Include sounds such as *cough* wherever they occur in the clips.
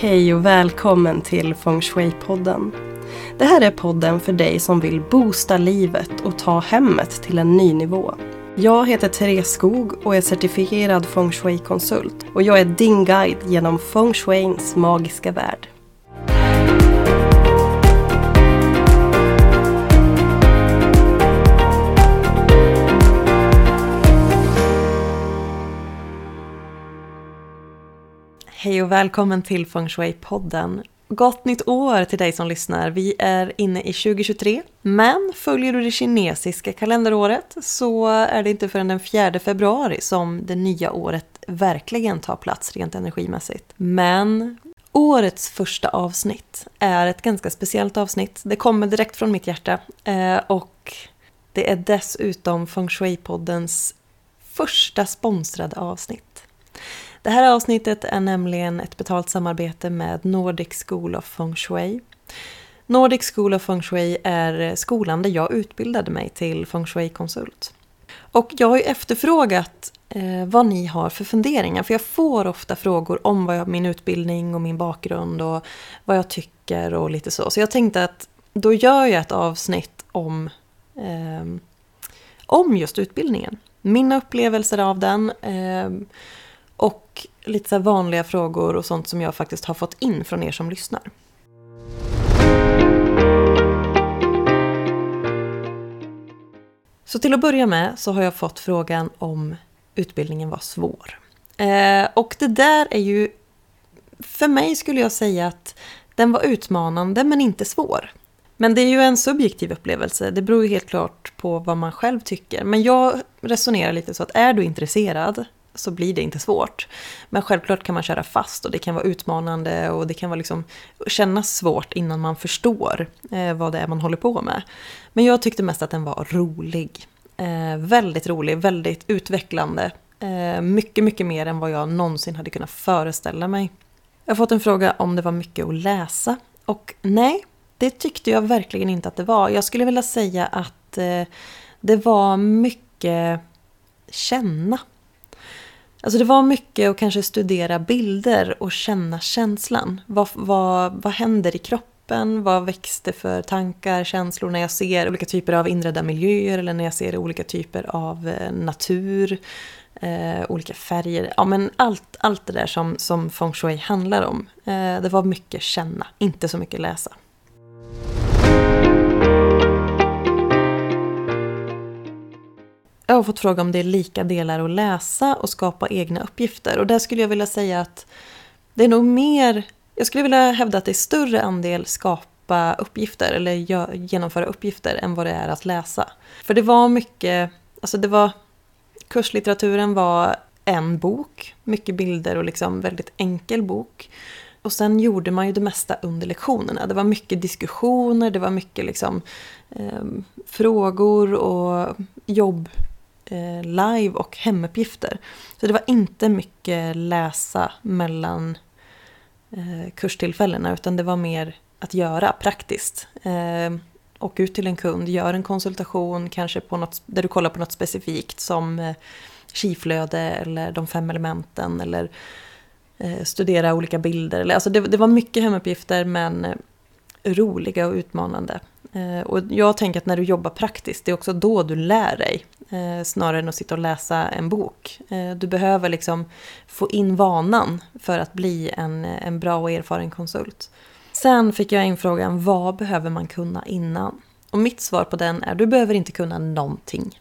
Hej och välkommen till Feng Shui-podden. Det här är podden för dig som vill boosta livet och ta hemmet till en ny nivå. Jag heter Therese Skog och är certifierad Feng Shui-konsult och jag är din guide genom Feng Shuins magiska värld. Hej och välkommen till Feng Shui-podden. Gott nytt år till dig som lyssnar. Vi är inne i 2023. Men följer du det kinesiska kalenderåret så är det inte förrän den 4 februari som det nya året verkligen tar plats rent energimässigt. Men årets första avsnitt är ett ganska speciellt avsnitt. Det kommer direkt från mitt hjärta eh, och det är dessutom Feng Shui-poddens första sponsrade avsnitt. Det här avsnittet är nämligen ett betalt samarbete med Nordic School of Feng Shui. Nordic School of Feng Shui är skolan där jag utbildade mig till Feng Shui-konsult. Och jag har ju efterfrågat eh, vad ni har för funderingar, för jag får ofta frågor om vad jag, min utbildning och min bakgrund och vad jag tycker och lite så. Så jag tänkte att då gör jag ett avsnitt om, eh, om just utbildningen. Mina upplevelser av den. Eh, och lite så vanliga frågor och sånt som jag faktiskt har fått in från er som lyssnar. Så till att börja med så har jag fått frågan om utbildningen var svår. Eh, och det där är ju... För mig skulle jag säga att den var utmanande men inte svår. Men det är ju en subjektiv upplevelse. Det beror ju helt klart på vad man själv tycker. Men jag resonerar lite så att är du intresserad så blir det inte svårt. Men självklart kan man köra fast och det kan vara utmanande och det kan vara liksom kännas svårt innan man förstår eh, vad det är man håller på med. Men jag tyckte mest att den var rolig. Eh, väldigt rolig, väldigt utvecklande. Eh, mycket, mycket mer än vad jag någonsin hade kunnat föreställa mig. Jag har fått en fråga om det var mycket att läsa. Och nej, det tyckte jag verkligen inte att det var. Jag skulle vilja säga att eh, det var mycket känna. Alltså det var mycket att kanske studera bilder och känna känslan. Vad, vad, vad händer i kroppen? Vad växte för tankar, känslor när jag ser olika typer av inredda miljöer eller när jag ser olika typer av eh, natur, eh, olika färger. Ja, men allt, allt det där som, som feng shui handlar om. Eh, det var mycket känna, inte så mycket läsa. Jag har fått fråga om det är lika delar att läsa och skapa egna uppgifter. Och där skulle jag vilja säga att det är nog mer... Jag skulle vilja hävda att det är större andel skapa uppgifter eller genomföra uppgifter än vad det är att läsa. För det var mycket... Alltså det var... Kurslitteraturen var en bok, mycket bilder och liksom väldigt enkel bok. Och sen gjorde man ju det mesta under lektionerna. Det var mycket diskussioner, det var mycket liksom, eh, frågor och jobb Eh, live och hemuppgifter. Så det var inte mycket läsa mellan eh, kurstillfällena utan det var mer att göra praktiskt. Eh, och ut till en kund, gör en konsultation kanske på något, där du kollar på något specifikt som eh, skiflöde eller de fem elementen eller studera olika bilder. Alltså det, det var mycket hemuppgifter men roliga och utmanande. Eh, och jag tänker att när du jobbar praktiskt, det är också då du lär dig. Eh, snarare än att sitta och läsa en bok. Eh, du behöver liksom få in vanan för att bli en, en bra och erfaren konsult. Sen fick jag in frågan, vad behöver man kunna innan? Och mitt svar på den är, du behöver inte kunna någonting.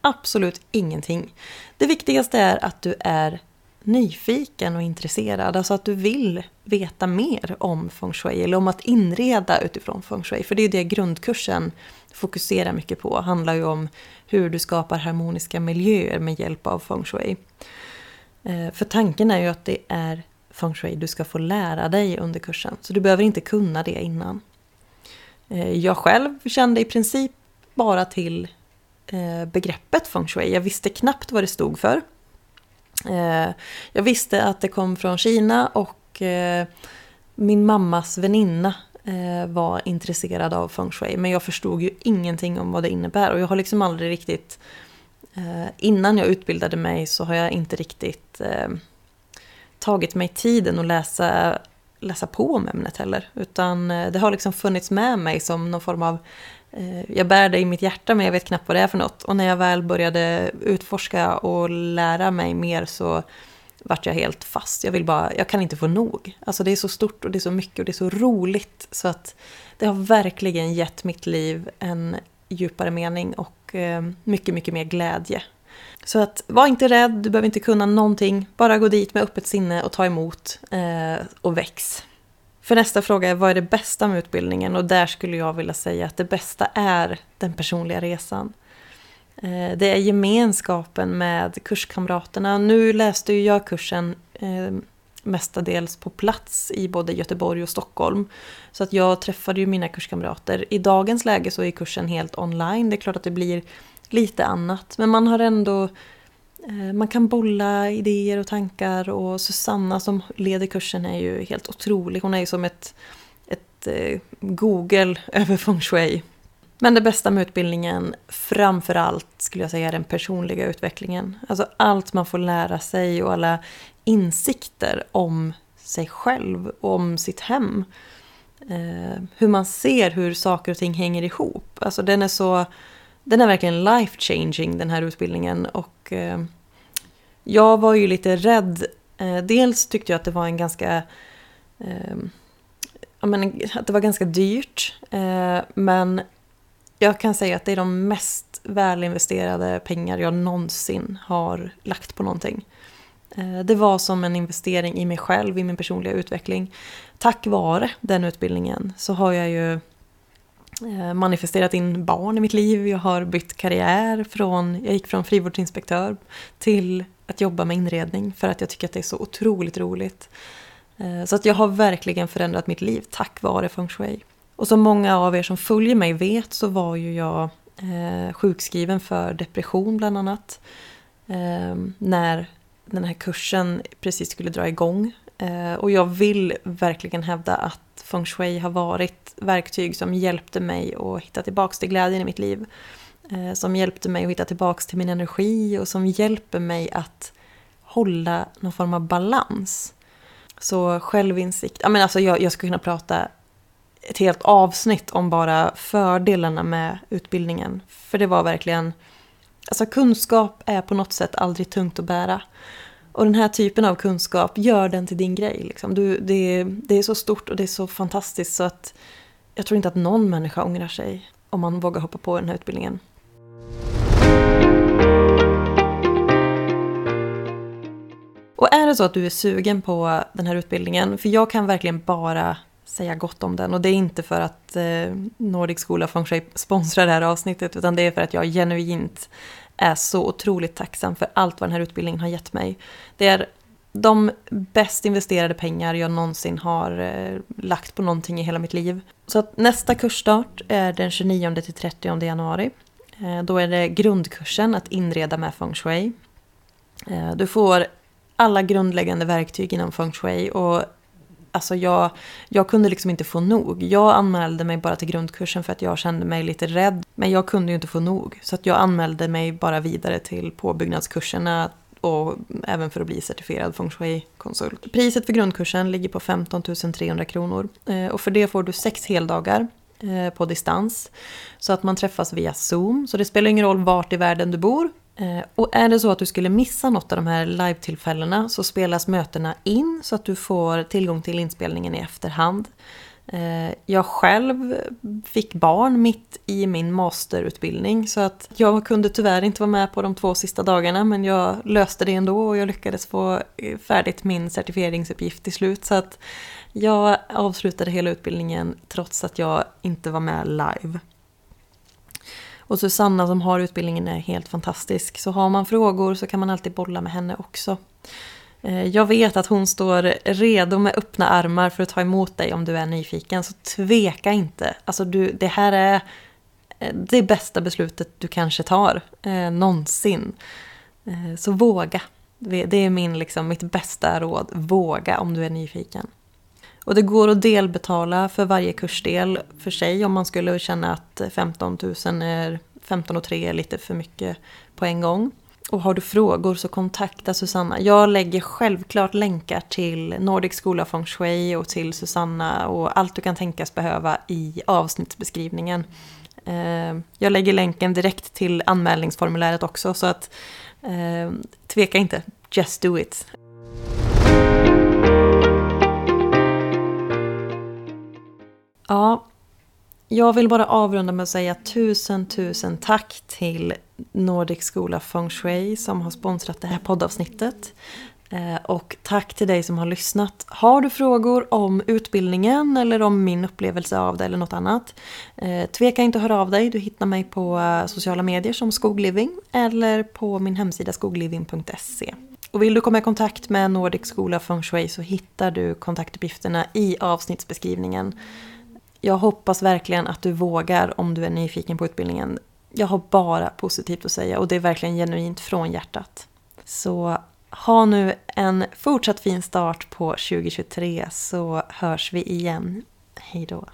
absolut ingenting. Det viktigaste är att du är nyfiken och intresserad. Alltså att du vill veta mer om feng shui eller om att inreda utifrån feng shui. För det är ju det grundkursen fokuserar mycket på. Det handlar ju om hur du skapar harmoniska miljöer med hjälp av feng shui. Eh, för tanken är ju att det är feng shui du ska få lära dig under kursen. Så du behöver inte kunna det innan. Eh, jag själv kände i princip bara till eh, begreppet feng shui. Jag visste knappt vad det stod för. Eh, jag visste att det kom från Kina och eh, min mammas väninna eh, var intresserad av feng shui. Men jag förstod ju ingenting om vad det innebär och jag har liksom aldrig riktigt... Innan jag utbildade mig så har jag inte riktigt tagit mig tiden att läsa läsa på om ämnet heller. Utan det har liksom funnits med mig som någon form av Eh, jag bär det i mitt hjärta men jag vet knappt vad det är för något. Och när jag väl började utforska och lära mig mer så vart jag helt fast. Jag vill bara, jag kan inte få nog. Alltså det är så stort och det är så mycket och det är så roligt. Så att det har verkligen gett mitt liv en djupare mening och eh, mycket, mycket mer glädje. Så att var inte rädd, du behöver inte kunna någonting. Bara gå dit med öppet sinne och ta emot eh, och väx. För nästa fråga är vad är det bästa med utbildningen? Och där skulle jag vilja säga att det bästa är den personliga resan. Eh, det är gemenskapen med kurskamraterna. Nu läste ju jag kursen eh, mestadels på plats i både Göteborg och Stockholm. Så att jag träffade ju mina kurskamrater. I dagens läge så är kursen helt online. Det är klart att det blir lite annat. Men man har ändå... Eh, man kan bolla idéer och tankar och Susanna som leder kursen är ju helt otrolig. Hon är ju som ett, ett eh, Google *laughs* över feng shui. Men det bästa med utbildningen, framför allt skulle jag säga, är den personliga utvecklingen. Alltså allt man får lära sig och alla insikter om sig själv och om sitt hem. Eh, hur man ser hur saker och ting hänger ihop. Alltså den är så... Den är verkligen life changing den här utbildningen och eh, jag var ju lite rädd. Eh, dels tyckte jag att det var en ganska eh, men, att det var ganska dyrt. Eh, men jag kan säga att det är de mest välinvesterade pengar jag någonsin har lagt på någonting. Eh, det var som en investering i mig själv, i min personliga utveckling. Tack vare den utbildningen så har jag ju Eh, manifesterat in barn i mitt liv. Jag har bytt karriär. Från, jag gick från frivårdsinspektör till att jobba med inredning för att jag tycker att det är så otroligt roligt. Eh, så att jag har verkligen förändrat mitt liv tack vare feng shui. Och som många av er som följer mig vet så var ju jag eh, sjukskriven för depression bland annat. När den här kursen precis skulle dra igång. Och jag vill verkligen hävda att feng shui har varit verktyg som hjälpte mig att hitta tillbaka till glädjen i mitt liv. Eh, som hjälpte mig att hitta tillbaka till min energi och som hjälper mig att hålla någon form av balans. Så självinsikt, ja, men alltså jag, jag skulle kunna prata ett helt avsnitt om bara fördelarna med utbildningen. För det var verkligen... Alltså kunskap är på något sätt aldrig tungt att bära. Och den här typen av kunskap, gör den till din grej. Liksom. Du, det, det är så stort och det är så fantastiskt så att jag tror inte att någon människa ångrar sig om man vågar hoppa på den här utbildningen. Och är det så att du är sugen på den här utbildningen, för jag kan verkligen bara säga gott om den. Och det är inte för att eh, Nordic School of Feng Shui sponsrar det här avsnittet utan det är för att jag genuint är så otroligt tacksam för allt vad den här utbildningen har gett mig. Det är de bäst investerade pengar jag någonsin har eh, lagt på någonting i hela mitt liv. Så att nästa kursstart är den 29 till 30 januari. Eh, då är det grundkursen att inreda med feng shui. Eh, du får alla grundläggande verktyg inom feng shui och Alltså jag, jag kunde liksom inte få nog. Jag anmälde mig bara till grundkursen för att jag kände mig lite rädd. Men jag kunde ju inte få nog. Så att jag anmälde mig bara vidare till påbyggnadskurserna och även för att bli certifierad feng shui-konsult. Priset för grundkursen ligger på 15 300 kronor. Eh, och för det får du sex heldagar eh, på distans. Så att man träffas via Zoom. Så det spelar ingen roll vart i världen du bor. Eh, och är det så att du skulle missa något av de här live-tillfällena så spelas mötena in så att du får tillgång till inspelningen i efterhand. Eh, jag själv fick barn mitt i min masterutbildning så att jag kunde tyvärr inte vara med på de två sista dagarna men jag löste det ändå och jag lyckades få eh, färdigt min certifieringsuppgift till slut så att jag avslutade hela utbildningen trots att jag inte var med live. Och Susanna som har utbildningen är helt fantastisk. Så har man frågor så kan man alltid bolla med henne också. Eh, jag vet att hon står redo med öppna armar för att ta emot dig om du är nyfiken. Så tveka inte. Alltså du, det här är eh, det bästa beslutet du kanske tar eh, någonsin. Eh, så våga. Det är min, liksom, mitt bästa råd. Våga om du är nyfiken. Och det går att delbetala för varje kursdel för sig om man skulle känna att 15 000 är 15 och 3 är lite för mycket på en gång. Och har du frågor så kontakta Susanna. Jag lägger självklart länkar till Nordic School of Feng Shui och till Susanna och allt du kan tänkas behöva i avsnittsbeskrivningen. Eh, jag lägger länken direkt till anmälningsformuläret också så att eh, tveka inte, just do it. Ja, jag vill bara avrunda med att säga tusen, tusen tack till Nordic School of Feng Shui som har sponsrat det här poddavsnittet. Eh, och tack till dig som har lyssnat. Har du frågor om utbildningen eller om min upplevelse av det eller något annat? Eh, tveka inte att höra av dig. Du hittar mig på eh, sociala medier som Skogliving eller på min hemsida skogliving.se. Och vill du komma i kontakt med Nordic School of Feng Shui så hittar du kontaktuppgifterna i avsnittsbeskrivningen. Jag hoppas verkligen att du vågar om du är nyfiken på utbildningen. Jag har bara positivt att säga och det är verkligen genuint från hjärtat. Så ha nu en fortsatt fin start på 2023 så hörs vi igen. Hejdå.